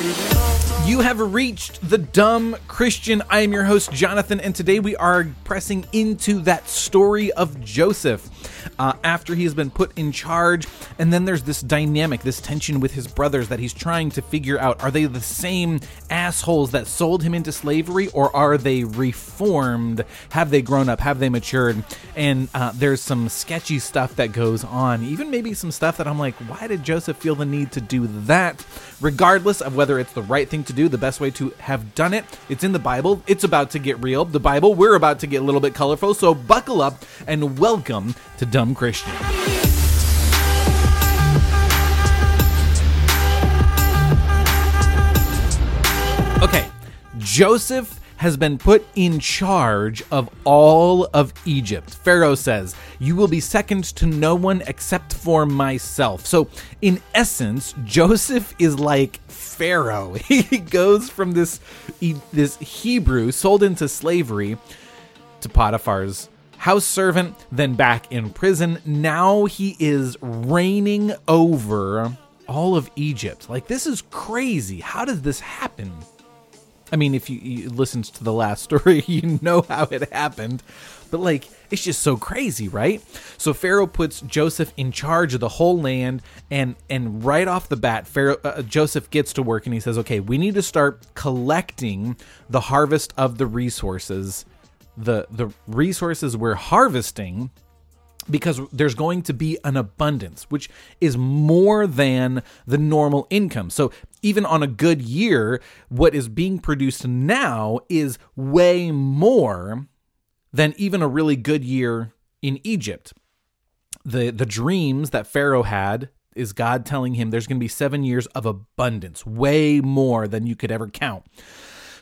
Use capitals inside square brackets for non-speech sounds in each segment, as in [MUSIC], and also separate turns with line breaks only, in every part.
You have reached the dumb Christian. I am your host, Jonathan, and today we are pressing into that story of Joseph uh, after he has been put in charge. And then there's this dynamic, this tension with his brothers that he's trying to figure out. Are they the same assholes that sold him into slavery, or are they reformed? Have they grown up? Have they matured? And uh, there's some sketchy stuff that goes on, even maybe some stuff that I'm like, why did Joseph feel the need to do that? Regardless of whether it's the right thing to do, the best way to have done it, it's in the Bible. It's about to get real. The Bible, we're about to get a little bit colorful. So buckle up and welcome to Dumb Christian. Okay, Joseph has been put in charge of all of Egypt. Pharaoh says, You will be second to no one except for myself. So, in essence, Joseph is like Pharaoh. [LAUGHS] He goes from this, this Hebrew sold into slavery to Potiphar's house servant, then back in prison. Now he is reigning over all of Egypt. Like, this is crazy. How does this happen? I mean, if you, you to the last [LAUGHS] story, you know how it happened. But like, it's just so crazy, right? So Pharaoh puts Joseph in charge of the whole land, and and right off the bat, Pharaoh uh, Joseph gets to work, and he says, "Okay, we need to start collecting the harvest of the resources, the the resources we're harvesting." Because there's going to be an abundance, which is more than the normal income. So, even on a good year, what is being produced now is way more than even a really good year in Egypt. The, the dreams that Pharaoh had is God telling him there's going to be seven years of abundance, way more than you could ever count.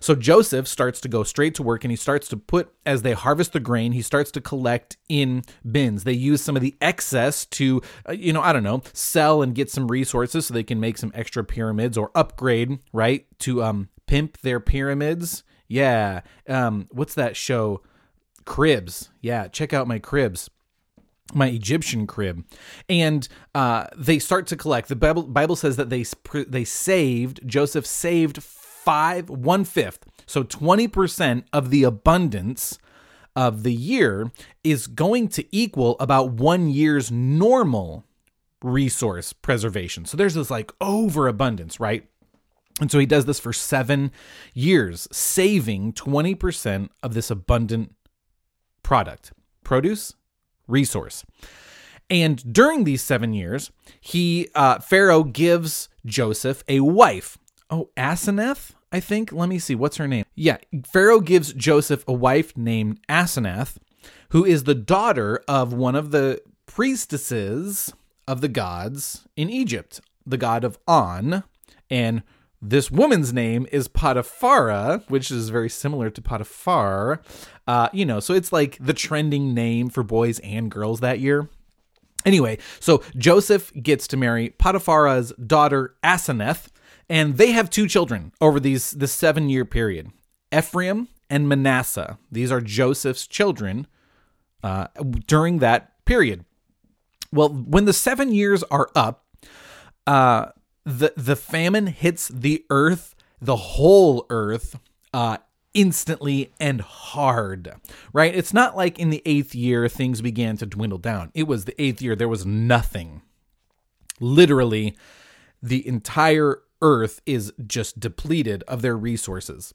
So Joseph starts to go straight to work and he starts to put, as they harvest the grain, he starts to collect in bins. They use some of the excess to, uh, you know, I don't know, sell and get some resources so they can make some extra pyramids or upgrade, right? To um, pimp their pyramids. Yeah. Um, what's that show? Cribs. Yeah. Check out my cribs my Egyptian crib, and uh, they start to collect. The Bible, Bible says that they they saved Joseph saved five, one fifth, so 20% of the abundance of the year is going to equal about one year's normal resource preservation. So there's this like overabundance, right? And so he does this for seven years, saving 20% of this abundant product, produce, resource. And during these seven years, he uh, Pharaoh gives Joseph a wife. Oh, Asenath? I think. Let me see. What's her name? Yeah. Pharaoh gives Joseph a wife named Asenath, who is the daughter of one of the priestesses of the gods in Egypt, the god of On. And this woman's name is Potiphara, which is very similar to Potiphar. Uh, you know, so it's like the trending name for boys and girls that year. Anyway, so Joseph gets to marry Potiphar's daughter Asenath, and they have two children over these this seven year period Ephraim and Manasseh. These are Joseph's children uh, during that period. Well, when the seven years are up, uh, the the famine hits the earth, the whole earth, uh, instantly and hard. Right? It's not like in the eighth year things began to dwindle down. It was the eighth year there was nothing. Literally, the entire Earth is just depleted of their resources.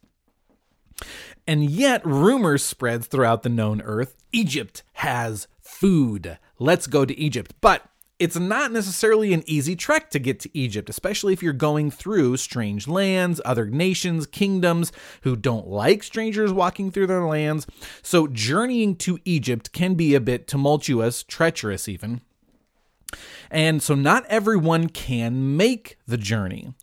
And yet, rumors spreads throughout the known Earth Egypt has food. Let's go to Egypt. But it's not necessarily an easy trek to get to Egypt, especially if you're going through strange lands, other nations, kingdoms who don't like strangers walking through their lands. So, journeying to Egypt can be a bit tumultuous, treacherous, even. And so not everyone can make the journey.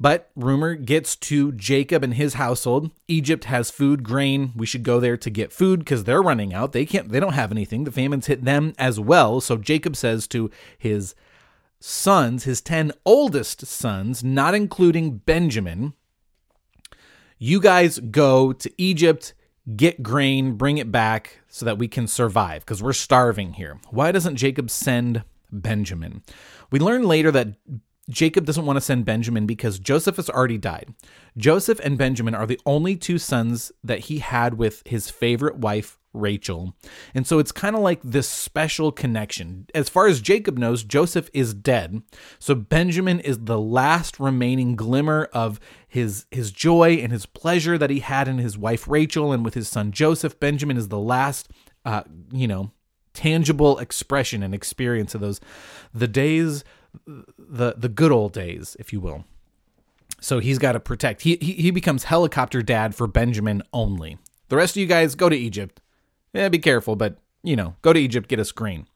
But rumor gets to Jacob and his household. Egypt has food, grain. We should go there to get food because they're running out. They can't they don't have anything. The famines hit them as well. So Jacob says to his sons, his 10 oldest sons, not including Benjamin, you guys go to Egypt, get grain, bring it back so that we can survive because we're starving here. Why doesn't Jacob send Benjamin? We learn later that Jacob doesn't want to send Benjamin because Joseph has already died. Joseph and Benjamin are the only two sons that he had with his favorite wife, Rachel. And so it's kind of like this special connection. As far as Jacob knows, Joseph is dead. So Benjamin is the last remaining glimmer of his his joy and his pleasure that he had in his wife Rachel and with his son Joseph. Benjamin is the last uh, you know, tangible expression and experience of those the days the the good old days, if you will. So he's got to protect. He, he he becomes helicopter dad for Benjamin only. The rest of you guys go to Egypt. Yeah, be careful, but you know, go to Egypt, get a screen.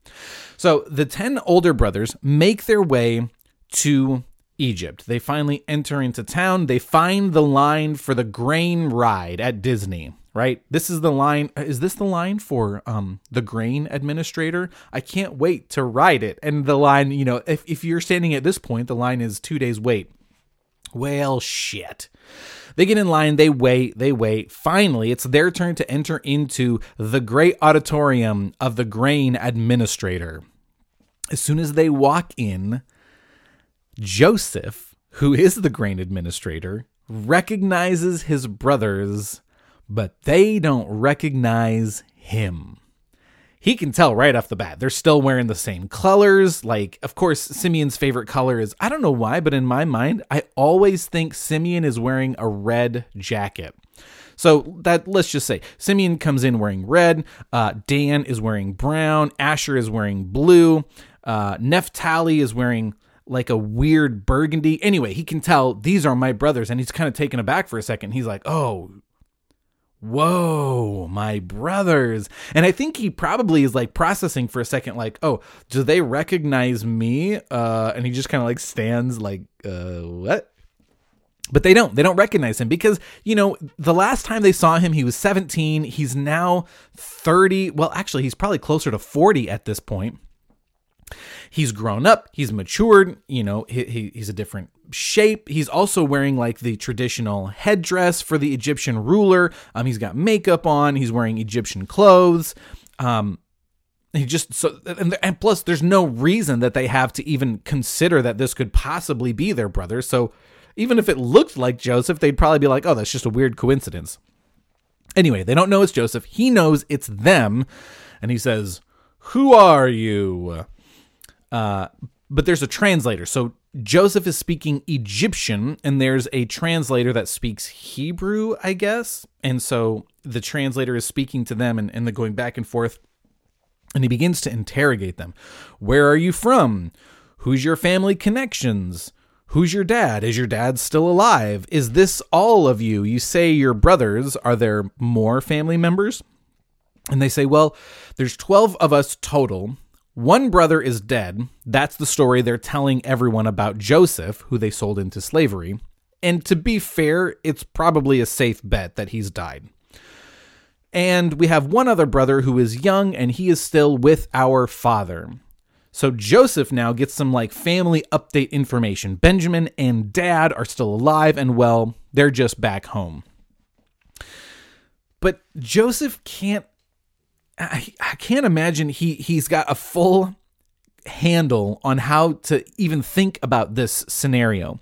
So the 10 older brothers make their way to Egypt. They finally enter into town. They find the line for the grain ride at Disney, right? This is the line. Is this the line for um, the grain administrator? I can't wait to ride it. And the line, you know, if, if you're standing at this point, the line is two days wait. Well, shit. They get in line, they wait, they wait. Finally, it's their turn to enter into the great auditorium of the grain administrator. As soon as they walk in, Joseph, who is the grain administrator, recognizes his brothers, but they don't recognize him he can tell right off the bat. They're still wearing the same colors. Like, of course, Simeon's favorite color is I don't know why, but in my mind, I always think Simeon is wearing a red jacket. So that let's just say Simeon comes in wearing red, uh, Dan is wearing brown, Asher is wearing blue, uh, Naphtali is wearing like a weird burgundy. Anyway, he can tell these are my brothers, and he's kind of taken aback for a second. He's like, "Oh, whoa, my brothers. And I think he probably is like processing for a second, like, oh, do they recognize me? Uh, and he just kind of like stands like, uh, what? But they don't. They don't recognize him because, you know, the last time they saw him, he was 17. He's now 30. Well, actually, he's probably closer to 40 at this point he's grown up, he's matured, you know, he, he, he's a different shape. He's also wearing like the traditional headdress for the Egyptian ruler. Um, he's got makeup on, he's wearing Egyptian clothes. Um, he just so and, and plus there's no reason that they have to even consider that this could possibly be their brother. So even if it looked like Joseph, they'd probably be like, "Oh, that's just a weird coincidence." Anyway, they don't know it's Joseph. He knows it's them, and he says, "Who are you?" Uh, but there's a translator. So Joseph is speaking Egyptian, and there's a translator that speaks Hebrew, I guess. And so the translator is speaking to them and, and they're going back and forth. And he begins to interrogate them. Where are you from? Who's your family connections? Who's your dad? Is your dad still alive? Is this all of you? You say your brothers. Are there more family members? And they say, well, there's 12 of us total. One brother is dead. That's the story they're telling everyone about Joseph, who they sold into slavery. And to be fair, it's probably a safe bet that he's died. And we have one other brother who is young and he is still with our father. So Joseph now gets some like family update information. Benjamin and dad are still alive and well, they're just back home. But Joseph can't I, I can't imagine he he's got a full handle on how to even think about this scenario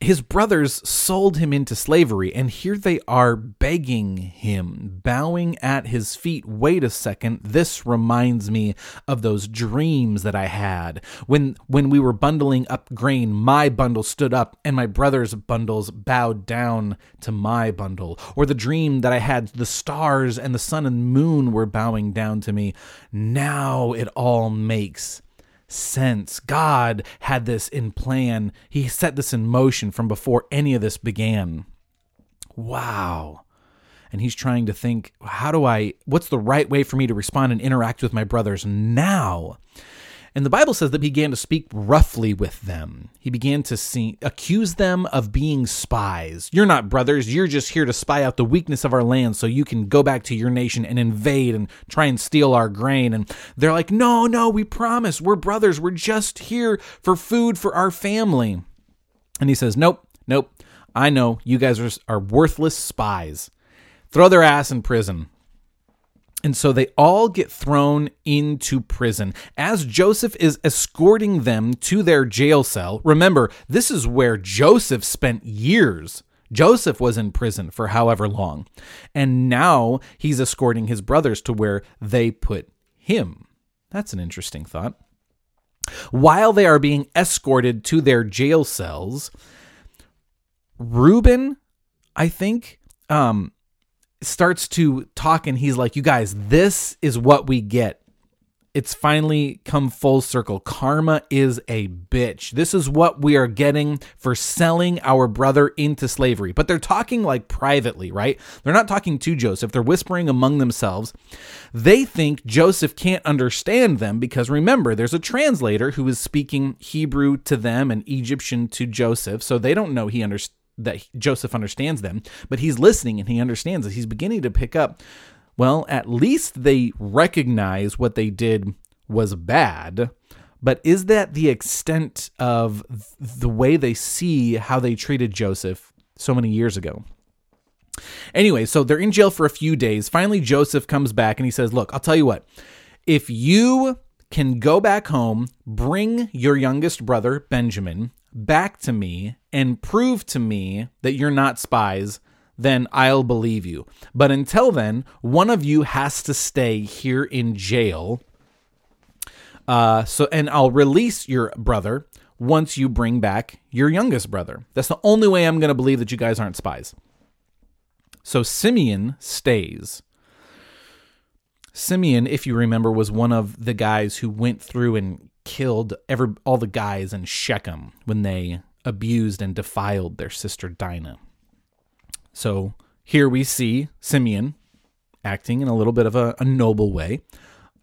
his brothers sold him into slavery, and here they are begging him, bowing at his feet. Wait a second, this reminds me of those dreams that I had. When when we were bundling up grain, my bundle stood up, and my brother's bundles bowed down to my bundle. Or the dream that I had, the stars and the sun and moon were bowing down to me. Now it all makes sense. God had this in plan. He set this in motion from before any of this began. Wow. And he's trying to think, how do I, what's the right way for me to respond and interact with my brothers now? And the Bible says that he began to speak roughly with them. He began to see, accuse them of being spies. You're not brothers. You're just here to spy out the weakness of our land so you can go back to your nation and invade and try and steal our grain. And they're like, no, no, we promise. We're brothers. We're just here for food for our family. And he says, nope, nope. I know you guys are, are worthless spies. Throw their ass in prison. And so they all get thrown into prison. As Joseph is escorting them to their jail cell, remember, this is where Joseph spent years. Joseph was in prison for however long. And now he's escorting his brothers to where they put him. That's an interesting thought. While they are being escorted to their jail cells, Reuben, I think, um, starts to talk and he's like, You guys, this is what we get. It's finally come full circle. Karma is a bitch. This is what we are getting for selling our brother into slavery. But they're talking like privately, right? They're not talking to Joseph. They're whispering among themselves. They think Joseph can't understand them because remember, there's a translator who is speaking Hebrew to them and Egyptian to Joseph. So they don't know he understands that Joseph understands them, but he's listening and he understands it. He's beginning to pick up. Well, at least they recognize what they did was bad. But is that the extent of the way they see how they treated Joseph so many years ago? Anyway, so they're in jail for a few days. Finally, Joseph comes back and he says, Look, I'll tell you what. If you can go back home, bring your youngest brother, Benjamin, back to me and prove to me that you're not spies, then I'll believe you. But until then, one of you has to stay here in jail. Uh, so, and I'll release your brother once you bring back your youngest brother. That's the only way I'm going to believe that you guys aren't spies. So Simeon stays. Simeon, if you remember, was one of the guys who went through and killed every all the guys in Shechem when they abused and defiled their sister Dinah. So here we see Simeon acting in a little bit of a, a noble way.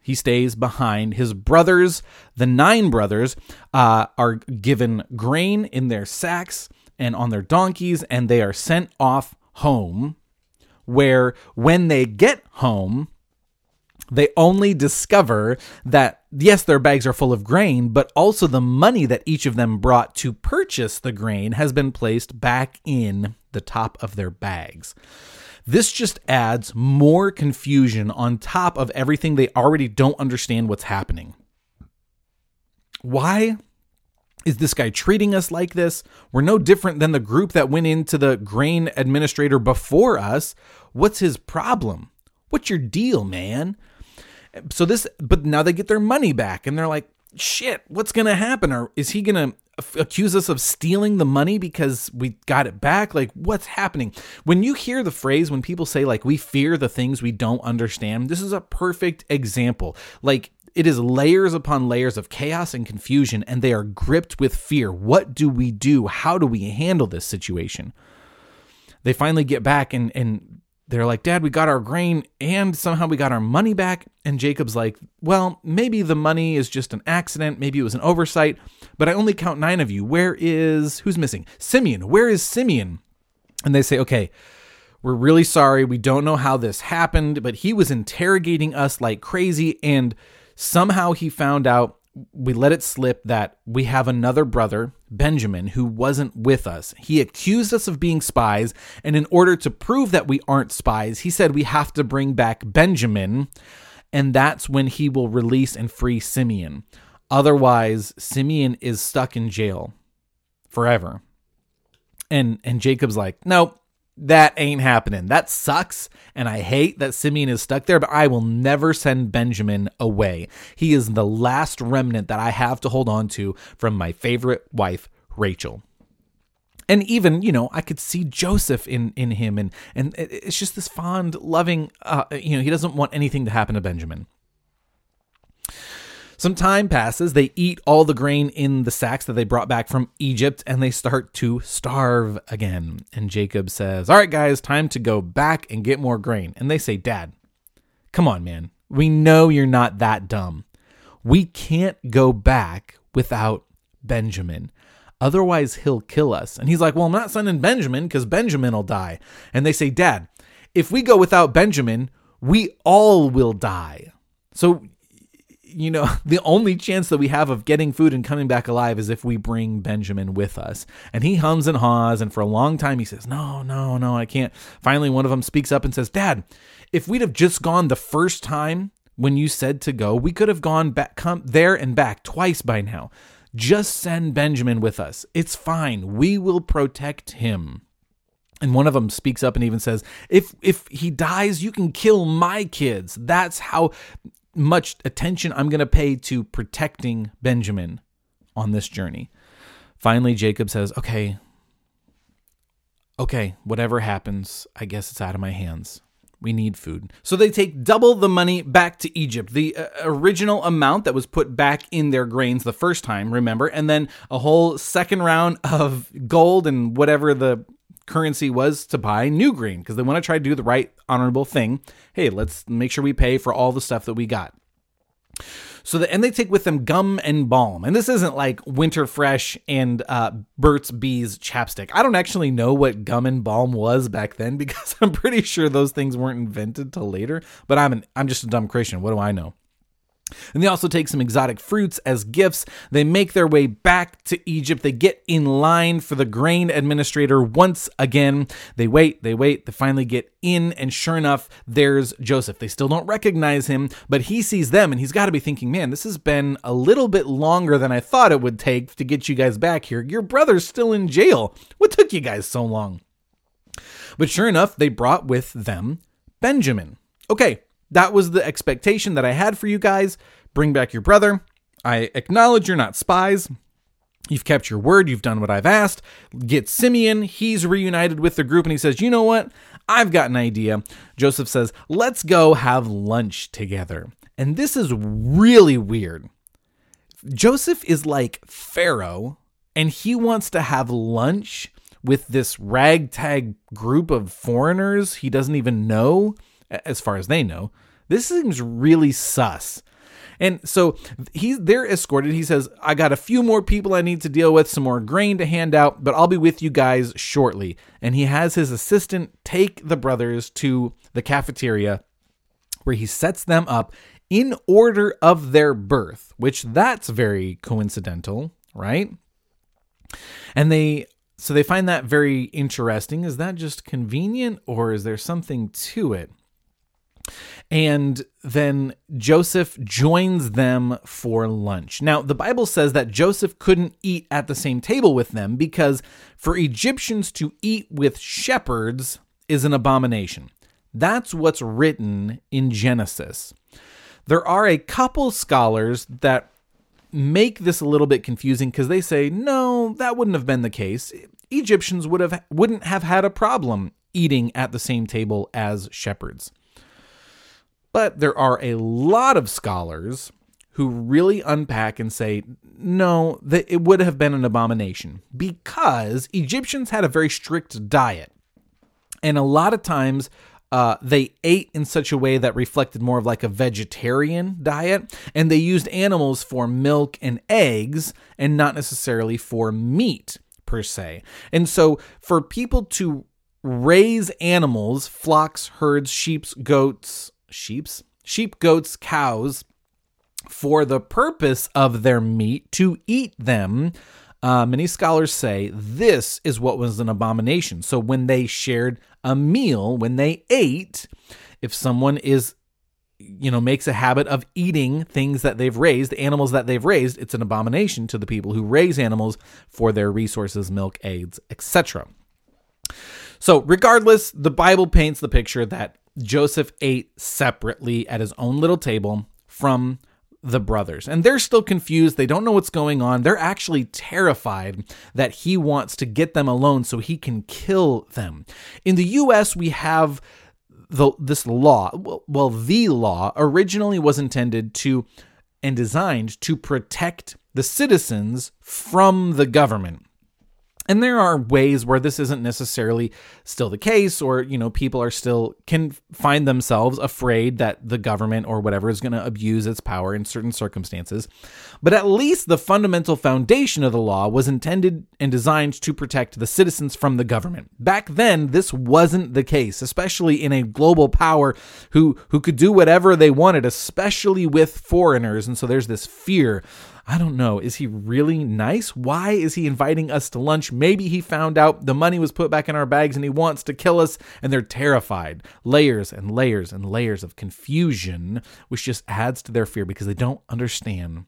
He stays behind. His brothers, the nine brothers, uh, are given grain in their sacks and on their donkeys, and they are sent off home. Where when they get home, they only discover that yes, their bags are full of grain, but also the money that each of them brought to purchase the grain has been placed back in the top of their bags. This just adds more confusion on top of everything they already don't understand what's happening. Why is this guy treating us like this? We're no different than the group that went into the grain administrator before us. What's his problem? What's your deal, man? So this, but now they get their money back and they're like, shit, what's to happen? Or is he to accuse us of stealing the money because we got it back? Like, what's happening? When you hear the phrase, when people say, like, we fear the things we don't understand, this is a perfect example. Like, it is layers upon layers of chaos and confusion, and they are gripped with fear. What do we do? How do we handle this situation? They finally get back and, and they're like, Dad, we got our grain and somehow we got our money back. And Jacob's like, Well, maybe the money is just an accident. Maybe it was an oversight, but I only count nine of you. Where is, who's missing? Simeon. Where is Simeon? And they say, Okay, we're really sorry. We don't know how this happened, but he was interrogating us like crazy. And somehow he found out we let it slip that we have another brother, Benjamin, who wasn't with us. He accused us of being spies, and in order to prove that we aren't spies, he said we have to bring back Benjamin, and that's when he will release and free Simeon. Otherwise, Simeon is stuck in jail forever. And and Jacob's like, "Nope, that ain't happening. That sucks. And I hate that Simeon is stuck there, but I will never send Benjamin away. He is the last remnant that I have to hold on to from my favorite wife, Rachel. And even, you know, I could see Joseph in, in him. And, and it's just this fond, loving, uh, you know, he doesn't want anything to happen to Benjamin. Some time passes. They eat all the grain in the sacks that they brought back from Egypt and they start to starve again. And Jacob says, All right, guys, time to go back and get more grain. And they say, Dad, come on, man. We know you're not that dumb. We can't go back without Benjamin. Otherwise, he'll kill us. And he's like, Well, I'm not sending Benjamin because Benjamin will die. And they say, Dad, if we go without Benjamin, we all will die. So you know, [LAUGHS] the only chance that we have of getting food and coming back alive is if we bring Benjamin with us. And he hums and haws, and for a long time he says, No, no, no, I can't. Finally, one of them speaks up and says, Dad, if we'd have just gone the first time when you said to go, we could have gone back come there and back twice by now. Just send Benjamin with us. It's fine. We will protect him. And one of them speaks up and even says, "If if he dies, you can kill my kids." That's how much attention I'm going to pay to protecting Benjamin on this journey. Finally, Jacob says, Okay, okay, whatever happens, I guess it's out of my hands. We need food. So they take double the money back to Egypt, the uh, original amount that was put back in their grains the first time, remember, and then a whole second round of gold and whatever the currency was to buy new grain because they want to try to do the right honorable thing. Hey, let's make sure we pay for all the stuff that we got. So the, and they take with them gum and balm. And this isn't like Winter Fresh and uh, Burt's Bees chapstick. I don't actually know what gum and balm was back then [LAUGHS] because I'm pretty sure those things weren't invented till later. But I'm an, I'm just a dumb Christian. What do I know? And they also take some exotic fruits as gifts. They make their way back to Egypt. They get in line for the grain administrator once again. They wait, they wait, they finally get in, and sure enough, there's Joseph. They still don't recognize him, but he sees them and he's got to be thinking, man, this has been a little bit longer than I thought it would take to get you guys back here. Your brother's still in jail. What took you guys so long? But sure enough, they brought with them Benjamin. Okay, that was the expectation that I had for you guys. Bring back your brother. I acknowledge you're not spies. You've kept your word. You've done what I've asked. Get Simeon. He's reunited with the group and he says, You know what? I've got an idea. Joseph says, Let's go have lunch together. And this is really weird. Joseph is like Pharaoh and he wants to have lunch with this ragtag group of foreigners he doesn't even know as far as they know. This seems really sus. And so he's they're escorted. He says, I got a few more people I need to deal with, some more grain to hand out, but I'll be with you guys shortly. And he has his assistant take the brothers to the cafeteria where he sets them up in order of their birth, which that's very coincidental, right? And they so they find that very interesting. Is that just convenient or is there something to it? And then Joseph joins them for lunch. Now, the Bible says that Joseph couldn't eat at the same table with them because for Egyptians to eat with shepherds is an abomination. That's what's written in Genesis. There are a couple scholars that make this a little bit confusing because they say, no, that wouldn't have been the case. Egyptians would have wouldn't have had a problem eating at the same table as shepherds. But there are a lot of scholars who really unpack and say, no, that it would have been an abomination because Egyptians had a very strict diet. And a lot of times uh, they ate in such a way that reflected more of like a vegetarian diet, and they used animals for milk and eggs and not necessarily for meat per se. And so for people to raise animals, flocks, herds, sheep, goats, sheeps, sheep, goats, cows, for the purpose of their meat to eat them. Uh, many scholars say this is what was an abomination. So when they shared a meal, when they ate, if someone is you know makes a habit of eating things that they've raised animals that they've raised it's an abomination to the people who raise animals for their resources milk aids etc so regardless the bible paints the picture that Joseph ate separately at his own little table from the brothers. And they're still confused. They don't know what's going on. They're actually terrified that he wants to get them alone so he can kill them. In the US, we have the this law. Well, the law originally was intended to and designed to protect the citizens from the government. And there are ways where this isn't necessarily still the case, or, you know, people are still can find themselves afraid that the government or whatever is going to abuse its power in certain circumstances. But at least the fundamental foundation of the law was intended and designed to protect the citizens from the government. Back then, this wasn't the case, especially in a global power who, who could do whatever they wanted, especially with foreigners. And so there's this fear I don't know. Is he really nice? Why is he inviting us to lunch? Maybe he found out the money was put back in our bags and he wants to kill us, and they're terrified. Layers and layers and layers of confusion, which just adds to their fear because they don't understand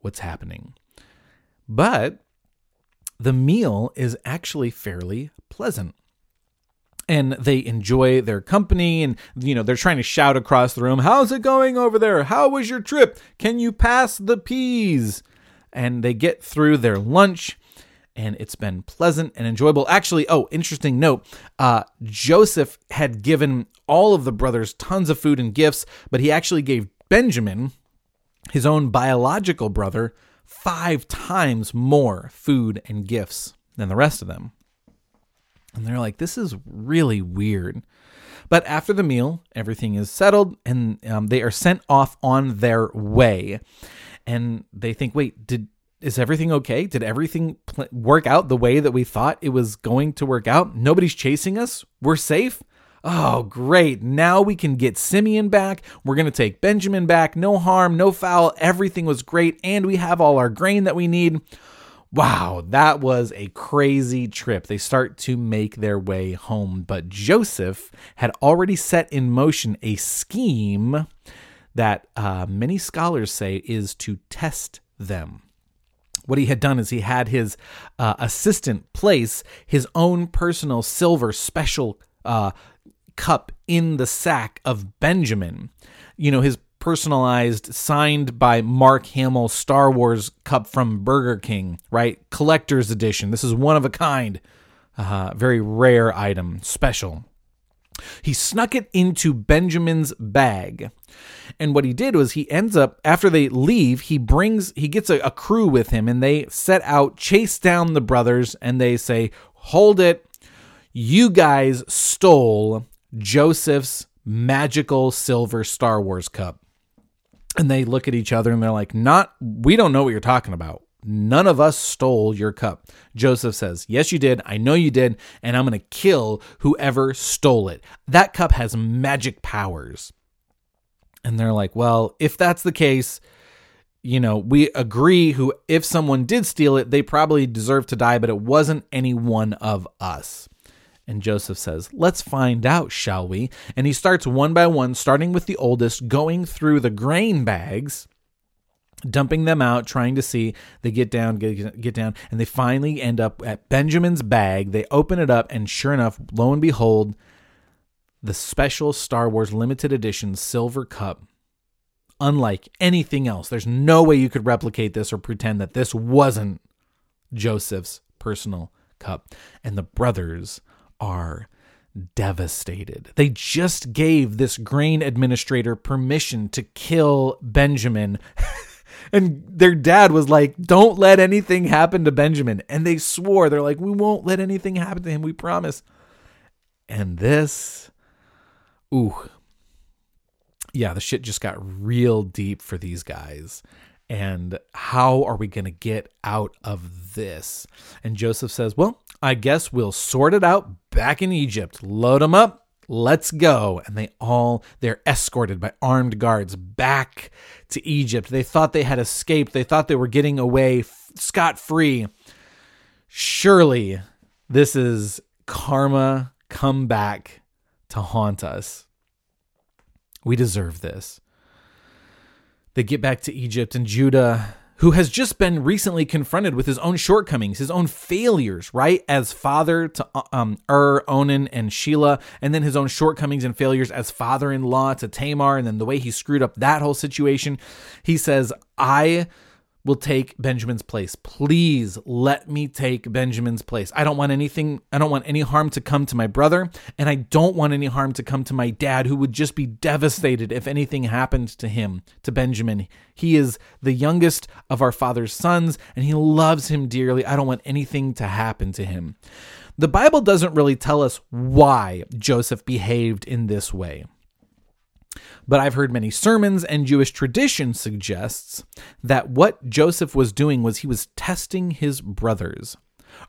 what's happening. But the meal is actually fairly pleasant and they enjoy their company and you know they're trying to shout across the room how's it going over there? How was your trip? Can you pass the peas? And they get through their lunch and it's been pleasant and enjoyable. Actually oh interesting note uh, joseph had given all of the brothers tons of food and gifts but he actually gave benjamin his own biological brother five times more food and gifts than the rest of them and they're like, this is really weird. But after the meal, everything is settled and um, they are sent off on their way. And they think, wait, did is everything okay? Did everything pl- work out the way that we thought it was going to work out? Nobody's chasing us. We're safe. Oh, great. Now we can get Simeon back. We're going to take Benjamin back. No harm, no foul. Everything was great. And we have all our grain that we need. Wow, that was a crazy trip. They start to make their way home, but Joseph had already set in motion a scheme that uh, many scholars say is to test them. What he had done is he had his uh, assistant place his own personal silver special uh, cup in the sack of Benjamin. You know, his personalized, signed by Mark Hamill Star Wars cup from Burger King, right? Collector's edition. This is one of a kind. Uh, very rare item, special. He snuck it into Benjamin's bag. And what he did was he ends up, after they leave, he brings, he gets a, a crew with him and they set out, chase down the brothers, and they say, Hold it. You guys stole Joseph's magical silver Star Wars cup. And they look at each other and they're like, Not, we don't know what you're talking about. None of us stole your cup. Joseph says, Yes, you did. I know you did. And I'm going to kill whoever stole it. That cup has magic powers. And they're like, Well, if that's the case, you know, we agree who if someone did steal it, they probably deserve to die, but it wasn't any one of us. And Joseph says, Let's find out, shall we? And he starts one by one, starting with the oldest, going through the grain bags, dumping them out, trying to see. They get down, get, get down, and they finally end up at Benjamin's bag. They open it up, and sure enough, lo and behold, the special Star Wars limited edition silver cup. Unlike anything else, there's no way you could replicate this or pretend that this wasn't Joseph's personal cup. And the brothers are devastated. They just gave this grain administrator permission to kill Benjamin. [LAUGHS] and their dad was like, Don't let anything happen to Benjamin. And they swore, they're like, We won't let anything happen to him, we promise. And this, ooh, yeah, the shit just got real deep for these guys. And how are we going to get out of this? And Joseph says, Well, I guess we'll sort it out back in Egypt. Load them up. Let's go. And they all, they're escorted by armed guards back to Egypt. They thought they had escaped. They thought they were getting away scot free. Surely this is karma come back to haunt us. We deserve this. They get back to Egypt, and Judah who has just been recently confronted with his own shortcomings, his own failures, right? As father to um, Ur, Onan, and Sheila, and then his own shortcomings and failures as father in law to Tamar, and then the way he screwed up that whole situation. He says, I will take Benjamin's place. Please let me take Benjamin's place. I don't want anything, I don't want any harm to come to my brother, and I don't want any harm to come to my dad, who would just be devastated if anything happened to him, to Benjamin. He is the youngest of our father's sons, and he loves him dearly. I don't want anything to happen to him. The Bible doesn't really tell us why Joseph behaved in this way. But I've heard many sermons, and Jewish tradition suggests that what Joseph was doing was he was testing his brothers.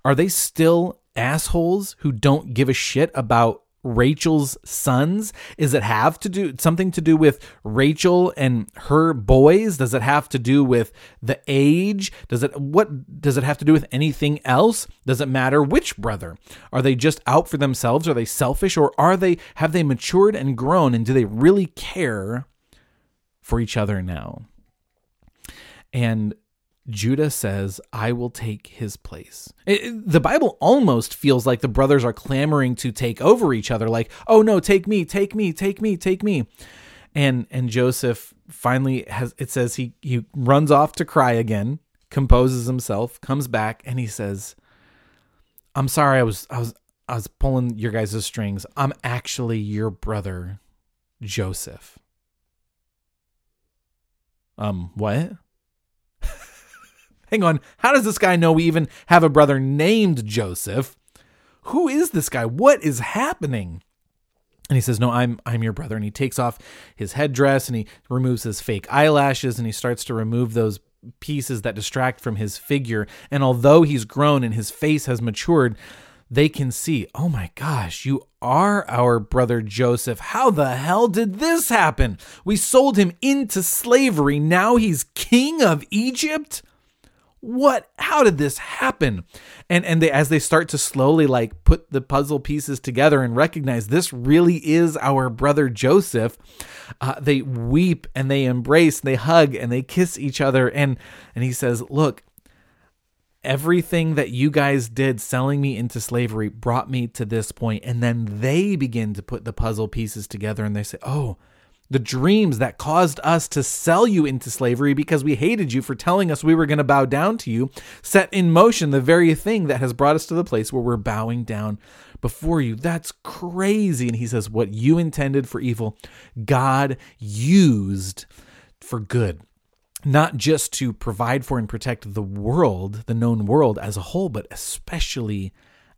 Are they still assholes who don't give a shit about Rachel's sons? Is it have to do something to do with Rachel and her boys? Does it have to do with the age? Does it what does it have to do with anything else? Does it matter which brother? Are they just out for themselves? Are they selfish or are they have they matured and grown and do they really care for each other now? And Judah says, I will take his place. It, the Bible almost feels like the brothers are clamoring to take over each other, like, oh no, take me, take me, take me, take me. And and Joseph finally has it says he he runs off to cry again, composes himself, comes back, and he says, I'm sorry, I was I was I was pulling your guys' strings. I'm actually your brother, Joseph. Um, what? Hang on, how does this guy know we even have a brother named Joseph? Who is this guy? What is happening? And he says, "No, I'm I'm your brother." And he takes off his headdress and he removes his fake eyelashes and he starts to remove those pieces that distract from his figure. And although he's grown and his face has matured, they can see, "Oh my gosh, you are our brother Joseph. How the hell did this happen? We sold him into slavery. Now he's king of Egypt?" What how did this happen? And and they as they start to slowly like put the puzzle pieces together and recognize this really is our brother joseph uh, they weep and they embrace and they hug and they kiss each other. And and he says look everything that you guys did selling me into slavery brought me to this point. And then they begin to put the puzzle pieces together and they say oh the dreams that caused us to sell you into slavery because we hated you for telling us we were going to bow down to you, set in motion the very thing that has brought us to the place where we're bowing down before you. That's crazy. And he says, What you intended for evil, God used for good. Not just to provide for and protect the world, the known world as a whole, but especially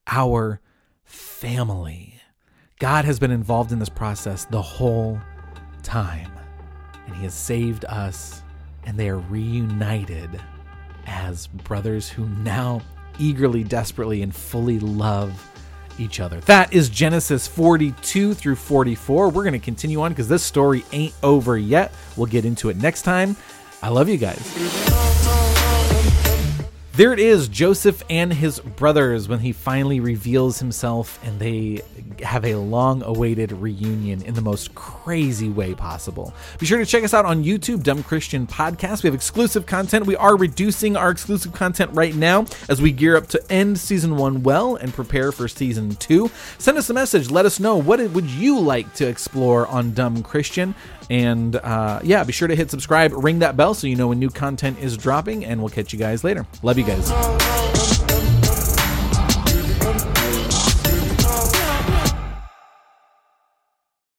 our family. God has been involved in this process the whole time, and He has saved us, and they are reunited as brothers who now eagerly, desperately, and fully love each other. That is Genesis 42 through 44. We're going to continue on because this story ain't over yet. We'll get into it next time. I love you guys. There it is, Joseph and his brothers when he finally reveals himself and they have a long awaited reunion in the most crazy way possible. Be sure to check us out on YouTube, Dumb Christian Podcast. We have exclusive content. We are reducing our exclusive content right now as we gear up to end season one well and prepare for season two. Send us a message. Let us know what would you like to explore on Dumb Christian. And uh, yeah, be sure to hit subscribe, ring that bell so you know when new content is dropping, and we'll catch you guys later. Love you guys.